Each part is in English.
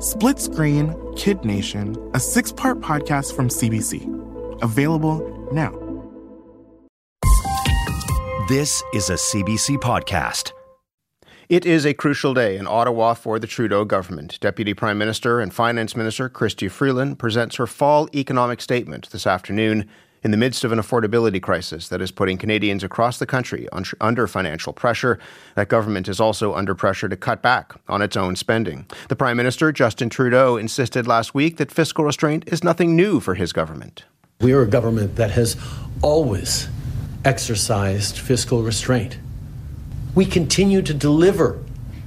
Split Screen Kid Nation, a six part podcast from CBC. Available now. This is a CBC podcast. It is a crucial day in Ottawa for the Trudeau government. Deputy Prime Minister and Finance Minister Chrystia Freeland presents her fall economic statement this afternoon in the midst of an affordability crisis that is putting Canadians across the country under financial pressure, that government is also under pressure to cut back on its own spending. The Prime Minister, Justin Trudeau, insisted last week that fiscal restraint is nothing new for his government. We are a government that has always exercised fiscal restraint. We continue to deliver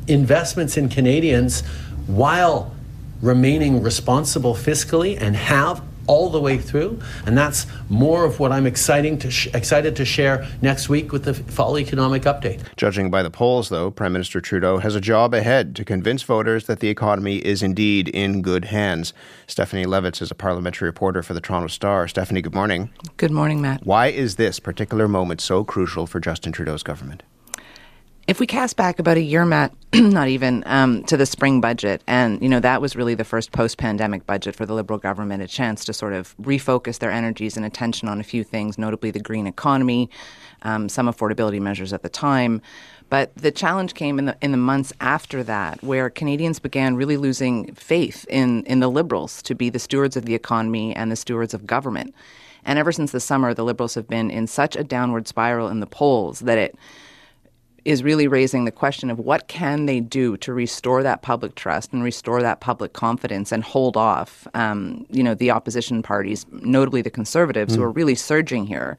investments in Canadians while remaining responsible fiscally and have all the way through. And that's more of what I'm exciting to sh- excited to share next week with the Fall Economic Update. Judging by the polls, though, Prime Minister Trudeau has a job ahead to convince voters that the economy is indeed in good hands. Stephanie Levitz is a parliamentary reporter for the Toronto Star. Stephanie, good morning. Good morning, Matt. Why is this particular moment so crucial for Justin Trudeau's government? If we cast back about a year, Matt, not even um, to the spring budget, and you know that was really the first post-pandemic budget for the Liberal government, a chance to sort of refocus their energies and attention on a few things, notably the green economy, um, some affordability measures at the time. But the challenge came in the in the months after that, where Canadians began really losing faith in in the Liberals to be the stewards of the economy and the stewards of government. And ever since the summer, the Liberals have been in such a downward spiral in the polls that it is really raising the question of what can they do to restore that public trust and restore that public confidence and hold off, um, you know, the opposition parties, notably the Conservatives, mm. who are really surging here.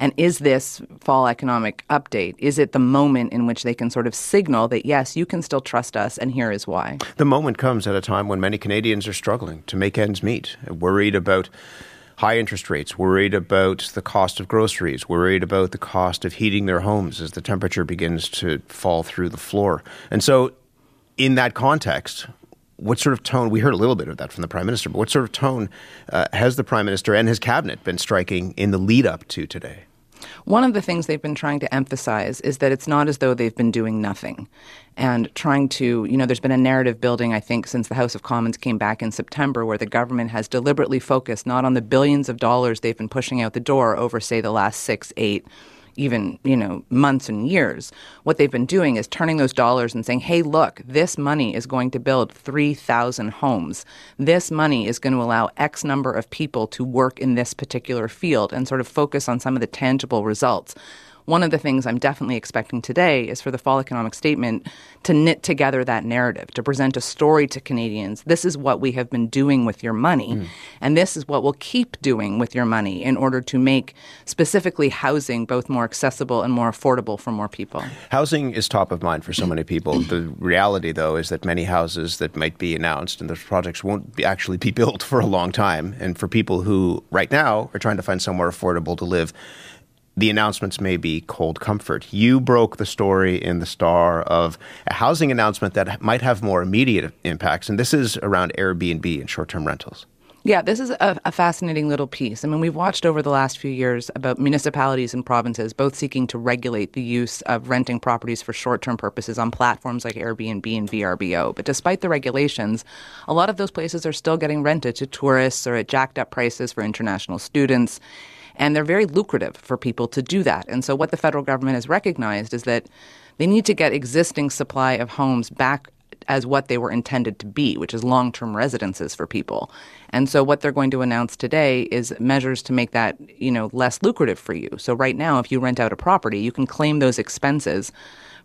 And is this fall economic update? Is it the moment in which they can sort of signal that yes, you can still trust us, and here is why? The moment comes at a time when many Canadians are struggling to make ends meet, worried about high interest rates, worried about the cost of groceries, worried about the cost of heating their homes as the temperature begins to fall through the floor. And so, in that context, what sort of tone, we heard a little bit of that from the Prime Minister, but what sort of tone uh, has the Prime Minister and his cabinet been striking in the lead up to today? One of the things they've been trying to emphasize is that it's not as though they've been doing nothing and trying to, you know, there's been a narrative building, I think, since the House of Commons came back in September where the government has deliberately focused not on the billions of dollars they've been pushing out the door over, say, the last six, eight, even you know months and years what they've been doing is turning those dollars and saying hey look this money is going to build 3000 homes. This money is going to allow x number of people to work in this particular field and sort of focus on some of the tangible results one of the things I'm definitely expecting today is for the fall economic statement to knit together that narrative, to present a story to Canadians. This is what we have been doing with your money, mm. and this is what we'll keep doing with your money in order to make specifically housing both more accessible and more affordable for more people. Housing is top of mind for so many people. the reality, though, is that many houses that might be announced and those projects won't be actually be built for a long time. And for people who right now are trying to find somewhere affordable to live, the announcements may be cold comfort. You broke the story in the Star of a housing announcement that might have more immediate impacts, and this is around Airbnb and short term rentals. Yeah, this is a, a, fascinating little piece. I mean, we've watched over the last few years about municipalities and provinces both seeking to regulate the use of renting properties for short term purposes on platforms like Airbnb and VRBO. But despite the regulations, a lot of those places are still getting rented to tourists or at jacked up prices for international students. And they're very lucrative for people to do that. And so, what the federal government has recognized is that they need to get existing supply of homes back as what they were intended to be, which is long term residences for people. And so what they're going to announce today is measures to make that, you know, less lucrative for you. So right now if you rent out a property, you can claim those expenses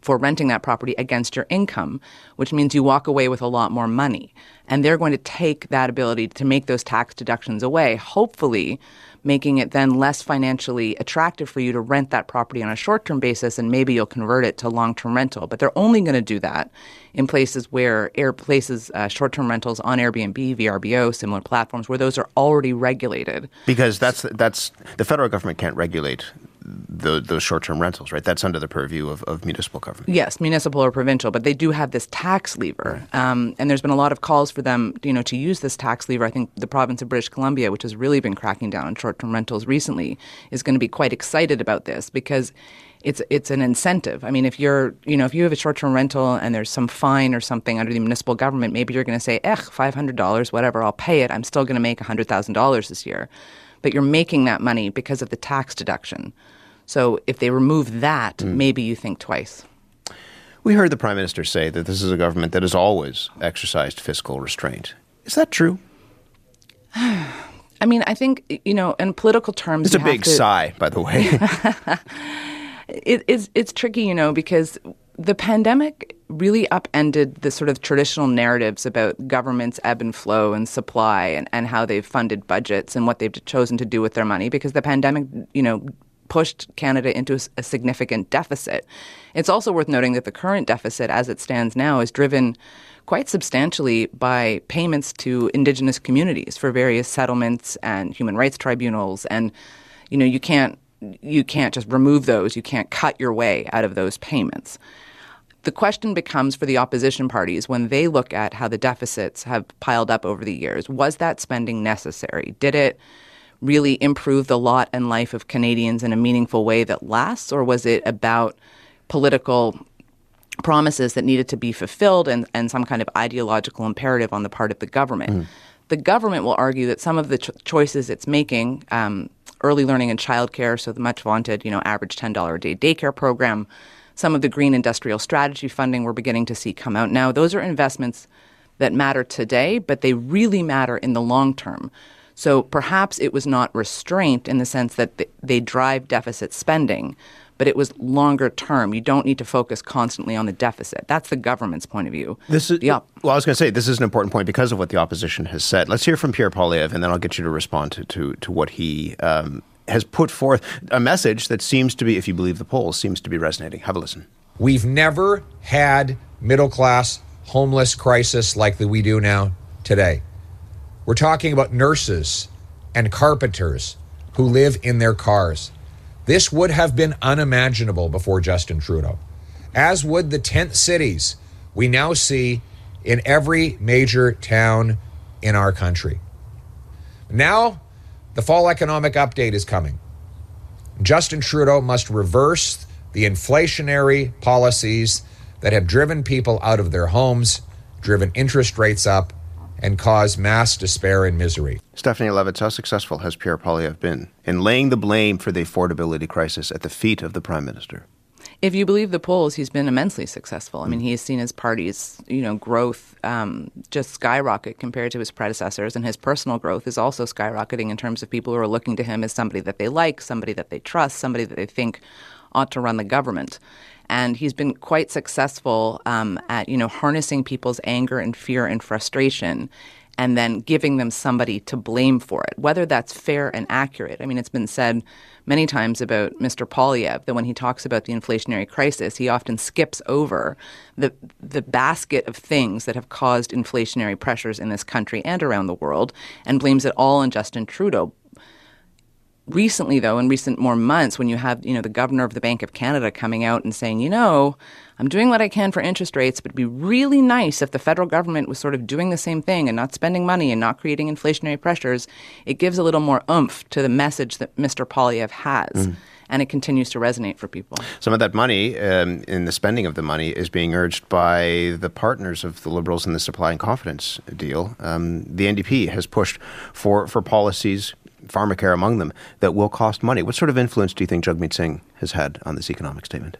for renting that property against your income, which means you walk away with a lot more money. And they're going to take that ability to make those tax deductions away, hopefully making it then less financially attractive for you to rent that property on a short term basis and maybe you'll convert it to long term rental. But they're only going to do that in places where air places uh, short term rentals on Airbnb, VRBO, similar platforms where those are already regulated. Because that's that's the federal government can't regulate the, those short-term rentals, right? That's under the purview of, of, municipal government. Yes, municipal or provincial, but they do have this tax lever, um, and there's been a lot of calls for them, you know, to use this tax lever. I think the province of British Columbia, which has really been cracking down on short-term rentals recently, is going to be quite excited about this because it's it's an incentive. I mean, if you're you know if you have a short term rental and there's some fine or something under the municipal government, maybe you're going to say, "Eh, five hundred dollars, whatever, I'll pay it. I'm still going to make hundred thousand dollars this year." But you're making that money because of the tax deduction. So if they remove that, mm. maybe you think twice. We heard the Prime Minister say that this is a government that has always exercised fiscal restraint. Is that true? I mean, I think, you know, in political terms. It's a big to, sigh, by the way. it, it's, it's tricky, you know, because the pandemic really upended the sort of traditional narratives about government's ebb and flow and supply and, and how they've funded budgets and what they've chosen to do with their money because the pandemic, you know, pushed Canada into a, significant deficit. It's also worth noting that the current deficit, as it stands now, is driven quite substantially by payments to Indigenous communities for various settlements and human rights tribunals. And, you know, you can't you can't just remove those. You can't cut your way out of those payments. The question becomes for the opposition parties when they look at how the deficits have piled up over the years was that spending necessary? Did it really improve the lot and life of Canadians in a meaningful way that lasts, or was it about political promises that needed to be fulfilled and, and some kind of ideological imperative on the part of the government? Mm. The government will argue that some of the choices it's making, um, early learning and childcare, so the much vaunted, you know, average $10 a day daycare program, some of the green industrial strategy funding we're beginning to see come out now, those are investments that matter today, but they really matter in the long term. So perhaps it was not restraint in the sense that they drive deficit spending, but it was longer term. You don't need to focus constantly on the deficit. That's the government's point of view. This is well, I was going to say this is an important point because of what the opposition has said. Let's hear from Pierre Poilievre, and then I'll get you to respond to to, to what he. Um, has put forth a message that seems to be, if you believe the polls, seems to be resonating. Have a listen. We've never had middle class homeless crisis like that we do now today. We're talking about nurses and carpenters who live in their cars. This would have been unimaginable before Justin Trudeau, as would the tent cities we now see in every major town in our country. Now, the fall economic update is coming. Justin Trudeau must reverse the inflationary policies that have driven people out of their homes, driven interest rates up, and cause mass despair and misery. Stephanie Levitz, how successful has Pierre Poilievre been in laying the blame for the affordability crisis at the feet of the Prime Minister? If you believe the polls, he's been immensely successful. I mean, he has seen his party's, you know, growth um, just skyrocket compared to his predecessors, and his personal growth is also skyrocketing in terms of people who are looking to him as somebody that they like, somebody that they trust, somebody that they think ought to run the government and he's been quite successful um, at you know harnessing people's anger and fear and frustration and then giving them somebody to blame for it, whether that's fair and accurate. I mean, it's been said many times about Mr. Poilievre that when he talks about the inflationary crisis, he often skips over the the basket of things that have caused inflationary pressures in this country and around the world and blames it all on Justin Trudeau recently though in recent more months when you have you know the governor of the bank of canada coming out and saying you know i'm doing what i can for interest rates but it'd be really nice if the federal government was sort of doing the same thing and not spending money and not creating inflationary pressures it gives a little more oomph to the message that mr poilievre has mm. And it continues to resonate for people. Some of that money, um, in the spending of the money, is being urged by the partners of the Liberals in the supply and confidence deal. Um, the NDP has pushed for, for policies pharmacare among them, that will cost money. What sort of influence do you think Jagmeet Singh has had on this economic statement?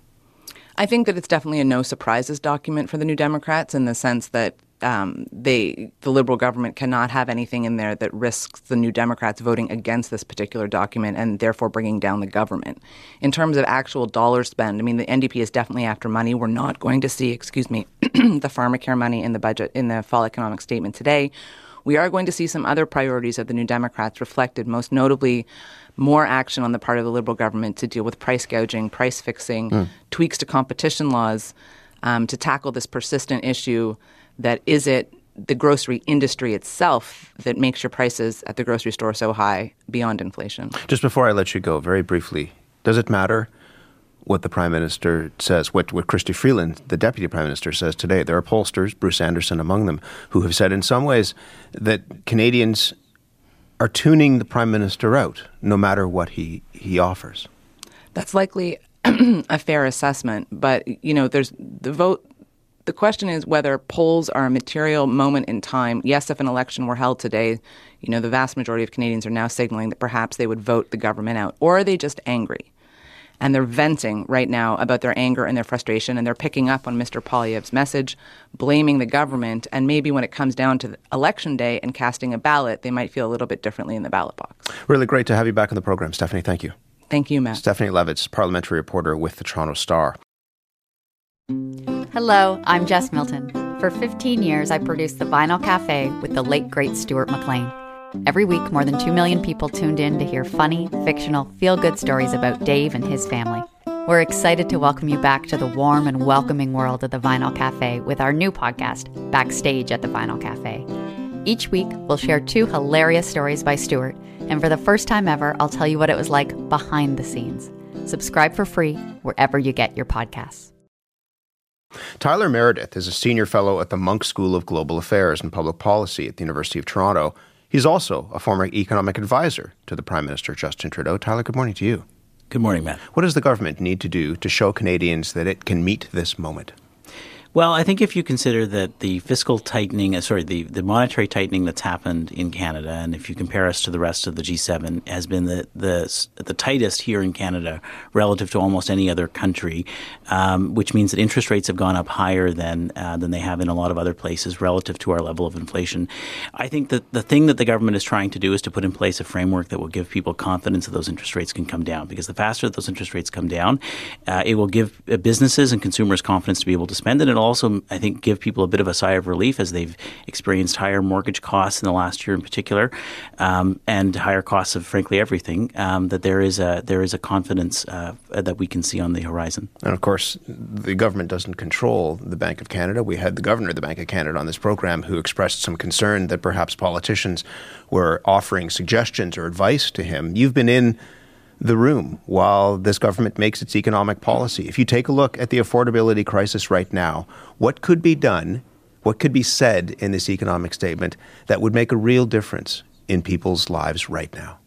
I think that it's definitely a no surprises document for the New Democrats in the sense that um, they the Liberal government cannot have anything in there that risks the New Democrats voting against this particular document and therefore bringing down the government. In terms of actual dollar spend, I mean, the NDP is definitely after money. We're not going to see, excuse me, the pharmacare money in the budget in the fall economic statement today. We are going to see some other priorities of the New Democrats reflected, most notably more action on the part of the Liberal government to deal with price gouging, price fixing, mm. tweaks to competition laws um, to tackle this persistent issue that is it the grocery industry itself that makes your prices at the grocery store so high beyond inflation. Just before I let you go, very briefly, does it matter what the Prime Minister says, what, what Chrystia Freeland, the Deputy Prime Minister, says today? There are pollsters, Bruce Anderson among them, who have said in some ways that Canadians are tuning the Prime Minister out, no matter what he, he offers. That's likely a fair assessment, but you know, there's the vote the question is whether polls are a material moment in time. Yes, if an election were held today, you know, the vast majority of Canadians are now signaling that perhaps they would vote the government out. Or are they just angry? And they're venting right now about their anger and their frustration, and they're picking up on Mr. Poilievre's message, blaming the government, and maybe when it comes down to election day and casting a ballot, they might feel a little bit differently in the ballot box. Really great to have you back on the program, Stephanie. Thank you. Thank you, Matt. Stephanie Levitz, parliamentary reporter with the Toronto Star. Hello, I'm Jess Milton. For 15 years, I produced The Vinyl Cafe with the late, great Stuart McLean. Every week, more than 2 million people tuned in to hear funny, fictional, feel good stories about Dave and his family. We're excited to welcome you back to the warm and welcoming world of The Vinyl Cafe with our new podcast, Backstage at The Vinyl Cafe. Each week, we'll share two hilarious stories by Stuart, and for the first time ever, I'll tell you what it was like behind the scenes. Subscribe for free wherever you get your podcasts. Tyler Meredith is a senior fellow at the Munk School of Global Affairs and Public Policy at the University of Toronto. He's also a former economic advisor to the Prime Minister Justin Trudeau. Tyler, good morning to you. Good morning, Matt. What does the government need to do to show Canadians that it can meet this moment? Well, I think if you consider that the fiscal tightening, uh, sorry, the, the monetary tightening that's happened in Canada, and if you compare us to the rest of the G7, has been the the, the tightest here in Canada relative to almost any other country, um, which means that interest rates have gone up higher than uh, than they have in a lot of other places relative to our level of inflation. I think that the thing that the government is trying to do is to put in place a framework that will give people confidence that those interest rates can come down. Because the faster that those interest rates come down, uh, it will give uh, businesses and consumers confidence to be able to spend it, and also, I think, give people a bit of a sigh of relief as they've experienced higher mortgage costs in the last year in particular, um, and higher costs of frankly everything. Um, that there is a there is a confidence uh, that we can see on the horizon. And of course, the government doesn't control the Bank of Canada. We had the governor of the Bank of Canada on this program who expressed some concern that perhaps politicians were offering suggestions or advice to him. You've been in the room while this government makes its economic policy. If you take a look at the affordability crisis right now, what could be done, what could be said in this economic statement that would make a real difference in people's lives right now?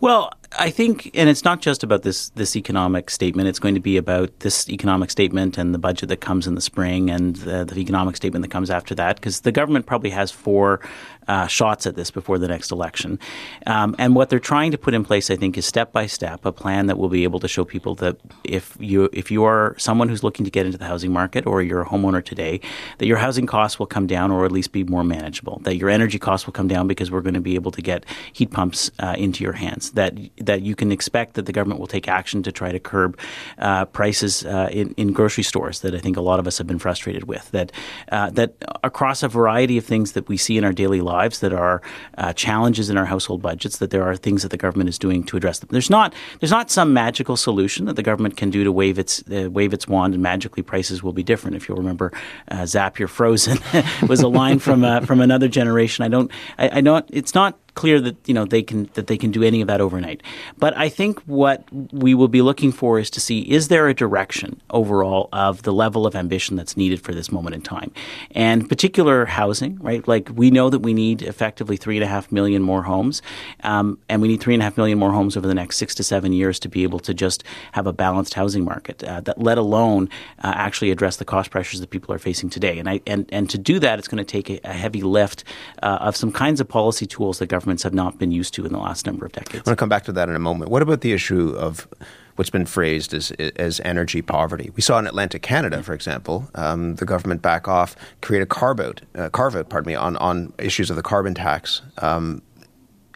Well, I think, and it's not just about this this economic statement. It's going to be about this economic statement and the budget that comes in the spring, and the, the economic statement that comes after that. Because the government probably has four uh, shots at this before the next election, um, and what they're trying to put in place, I think, is step by step a plan that will be able to show people that if you if you are someone who's looking to get into the housing market or you're a homeowner today, that your housing costs will come down or at least be more manageable. That your energy costs will come down because we're going to be able to get heat pumps uh, into your hands. That that you can expect that the government will take action to try to curb uh, prices uh, in, in grocery stores that I think a lot of us have been frustrated with. That uh, that across a variety of things that we see in our daily lives that are uh, challenges in our household budgets, that there are things that the government is doing to address them. There's not there's not some magical solution that the government can do to wave its uh, wave its wand and magically prices will be different. If you'll remember, uh, "Zap, you're frozen" was a line from from another generation. I don't I, I don't. It's not clear that you know they can that they can do any of that overnight. But I think what we will be looking for is to see is there a direction overall of the level of ambition that's needed for this moment in time, and particular housing, right? Like we know that we need effectively three and a half million more homes, um, and we need three and a half million more homes over the next six to seven years to be able to just have a balanced housing market. Uh, that let alone uh, actually address the cost pressures that people are facing today. And I and and to do that, it's going to take a, a heavy lift uh, of some kinds of policy tools that government governments have not been used to in the last number of decades. I want to come back to that in a moment. What about the issue of what's been phrased as, as energy poverty? We saw in Atlantic Canada, for example, um, the government back off, create a carve out, uh, carve out, pardon me, on, on issues of the carbon tax. Um,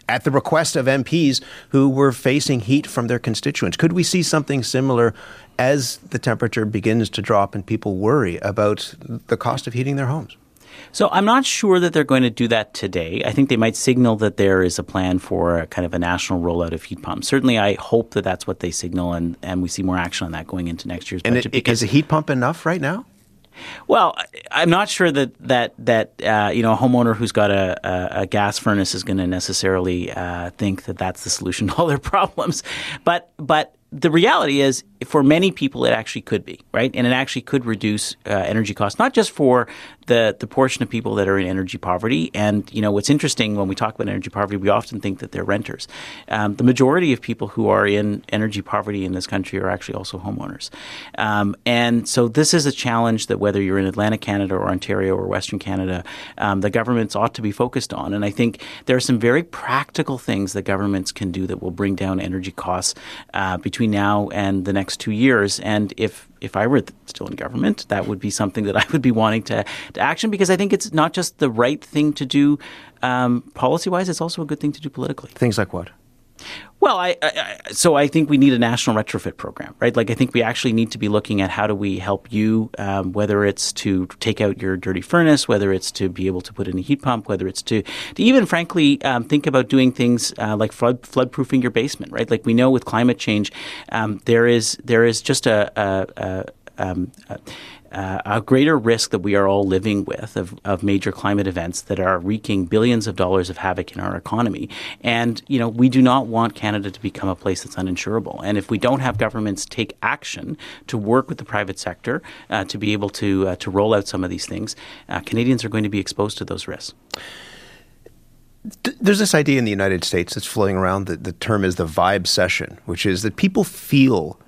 at the request of MPs who were facing heat from their constituents. Could we see something similar as the temperature begins to drop and people worry about the cost of heating their homes? So I'm not sure that they're going to do that today. I think they might signal that there is a plan for a kind of a national rollout of heat pumps. Certainly, I hope that that's what they signal, and, and we see more action on that going into next year's and budget. It, because is a heat pump enough right now? Well, I'm not sure that that that uh, you know a homeowner who's got a, a, a gas furnace is going to necessarily uh, think that that's the solution to all their problems, but but the reality is, for many people, it actually could be right, and it actually could reduce uh, energy costs, not just for the the portion of people that are in energy poverty. And you know, what's interesting when we talk about energy poverty, we often think that they're renters. Um, the majority of people who are in energy poverty in this country are actually also homeowners. Um, and so, this is a challenge that whether you're in Atlantic Canada or Ontario or Western Canada, um, the governments ought to be focused on. And I think there are some very practical things that governments can do that will bring down energy costs uh, between now and the next two years. And if if I were still in government, that would be something that I would be wanting to, to action because I think it's not just the right thing to do um, policy wise, it's also a good thing to do politically. Things like what? Well, I, I, so I think we need a national retrofit program, right? Like I think we actually need to be looking at how do we help you, um, whether it's to take out your dirty furnace, whether it's to be able to put in a heat pump, whether it's to, to even frankly um, think about doing things uh, like flood flood proofing your basement, right? Like we know with climate change, um, there is there is just a, a, a um, uh, a greater risk that we are all living with of, of major climate events that are wreaking billions of dollars of havoc in our economy. And, you know, we do not want Canada to become a place that's uninsurable. And if we don't have governments take action to work with the private sector uh, to be able to, uh, to roll out some of these things, uh, Canadians are going to be exposed to those risks. There's this idea in the United States that's floating around. that the term is the vibecession, which is that people feel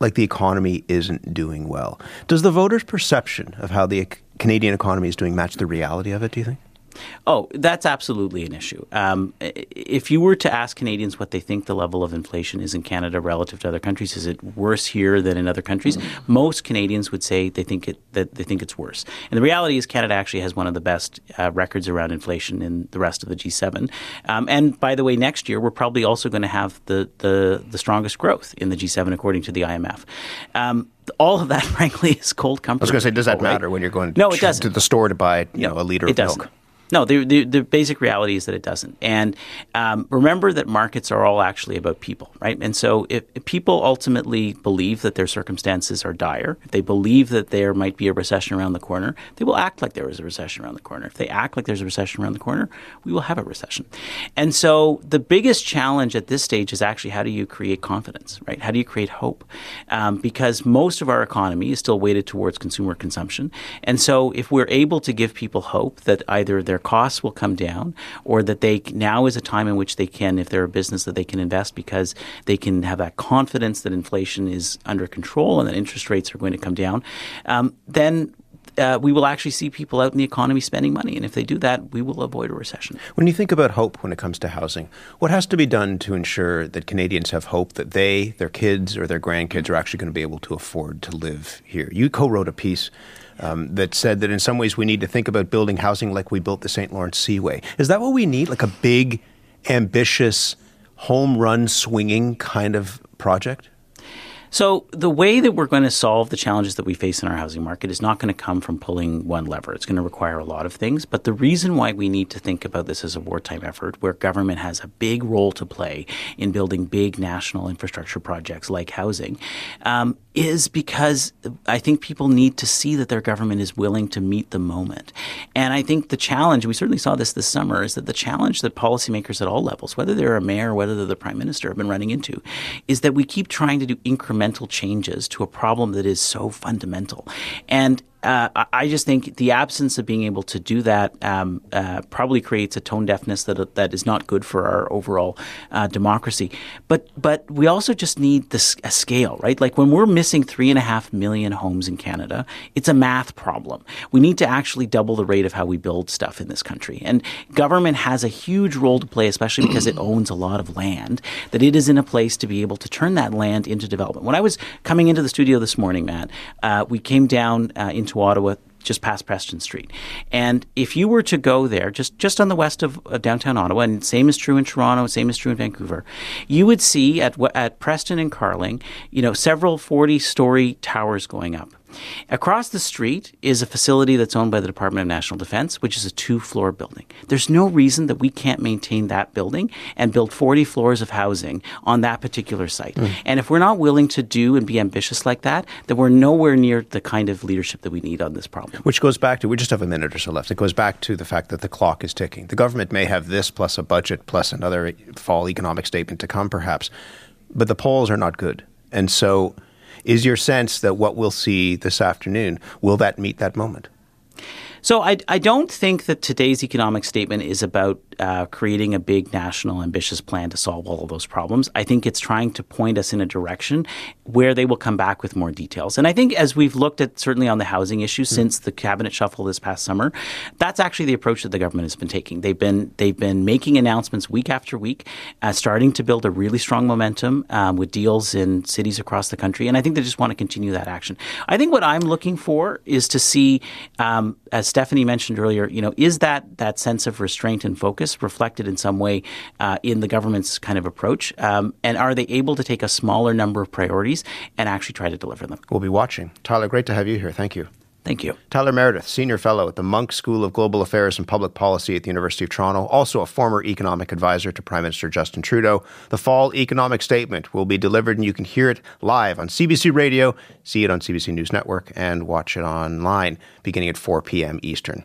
like the economy isn't doing well. Does the voters' perception of how the Canadian economy is doing match the reality of it, do you think? Oh, that's absolutely an issue. Um, if you were to ask Canadians what they think the level of inflation is in Canada relative to other countries, is it worse here than in other countries? Mm-hmm. Most Canadians would say they think it that they think it's worse. And the reality is, Canada actually has one of the best uh, records around inflation in the rest of the G7. Um, and by the way, next year we're probably also going to have the, the the strongest growth in the G7 according to the IMF. Um, all of that, frankly, is cold comfort. I was going to say, does that matter right? when you're going no, it doesn't. to the store to buy you no, know, a liter it of doesn't. milk? No, the, the, the, basic reality is that it doesn't. And um, remember that markets are all actually about people, right? And so if, if, people ultimately believe that their circumstances are dire, if they believe that there might be a recession around the corner, they will act like there is a recession around the corner. If they act like there's a recession around the corner, we will have a recession. And so the biggest challenge at this stage is actually how do you create confidence, right? How do you create hope? Um, because most of our economy is still weighted towards consumer consumption. And so if we're able to give people hope that either their costs will come down, or that they now is a time in which they can, if they're a business, that they can invest because they can have that confidence that inflation is under control and that interest rates are going to come down. Um, then uh, we will actually see people out in the economy spending money. And if they do that, we will avoid a recession. When you think about hope when it comes to housing, what has to be done to ensure that Canadians have hope that they, their kids, or their grandkids are actually going to be able to afford to live here? You co wrote a piece um, that said that in some ways we need to think about building housing like we built the St. Lawrence Seaway. Is that what we need? Like a big, ambitious, home run swinging kind of project? So the way that we're going to solve the challenges that we face in our housing market is not going to come from pulling one lever. It's going to require a lot of things. But the reason why we need to think about this as a wartime effort, where government has a big role to play in building big national infrastructure projects like housing, um, is because I think people need to see that their government is willing to meet the moment. And I think the challenge, we certainly saw this this summer, is that the challenge that policymakers at all levels, whether they're a mayor, or whether they're the prime minister, have been running into, is that we keep trying to do incremental changes to a problem that is so fundamental. And uh, I just think the absence of being able to do that um, uh, probably creates a tone deafness that that is not good for our overall uh, democracy. But but we also just need this a scale, right? Like when we're missing three and a half million homes in Canada, it's a math problem. We need to actually double the rate of how we build stuff in this country, and government has a huge role to play, especially because it owns a lot of land. That it is in a place to be able to turn that land into development. When I was coming into the studio this morning, Matt, uh, we came down uh, into Ottawa just past Preston Street. And if you were to go there, just just on the west of uh, downtown Ottawa, and same is true in Toronto, same is true in Vancouver, you would see at at Preston and Carling, you know, several forty-story towers going up. Across the street is a facility that's owned by the Department of National Defense, which is a two floor building. There's no reason that we can't maintain that building and build 40 floors of housing on that particular site. Mm. And if we're not willing to do and be ambitious like that, then we're nowhere near the kind of leadership that we need on this problem. Which goes back to, we just have a minute or so left. It goes back to the fact that the clock is ticking. The government may have this plus a budget plus another fall economic statement to come, perhaps, but the polls are not good. And so, is your sense that what we'll see this afternoon will that meet that moment? So I, I don't think that today's economic statement is about uh, creating a big national ambitious plan to solve all of those problems. I think it's trying to point us in a direction where they will come back with more details. And I think as we've looked at certainly on the housing issue mm-hmm. since the cabinet shuffle this past summer, that's actually the approach that the government has been taking. They've been they've been making announcements week after week, uh, starting to build a really strong momentum um, with deals in cities across the country. And I think they just want to continue that action. I think what I'm looking for is to see, um, as Stephanie mentioned earlier, you know, is that that sense of restraint and focus reflected in some way uh, in the government's kind of approach? Um, and are they able to take a smaller number of priorities and actually try to deliver them? We'll be watching. Tyler, great to have you here. Thank you. Thank you. Tyler Meredith, Senior Fellow at the Munk School of Global Affairs and Public Policy at the University of Toronto, also a former economic advisor to Prime Minister Justin Trudeau. The fall economic statement will be delivered, and you can hear it live on CBC Radio, see it on CBC News Network, and watch it online beginning at 4 p.m. Eastern.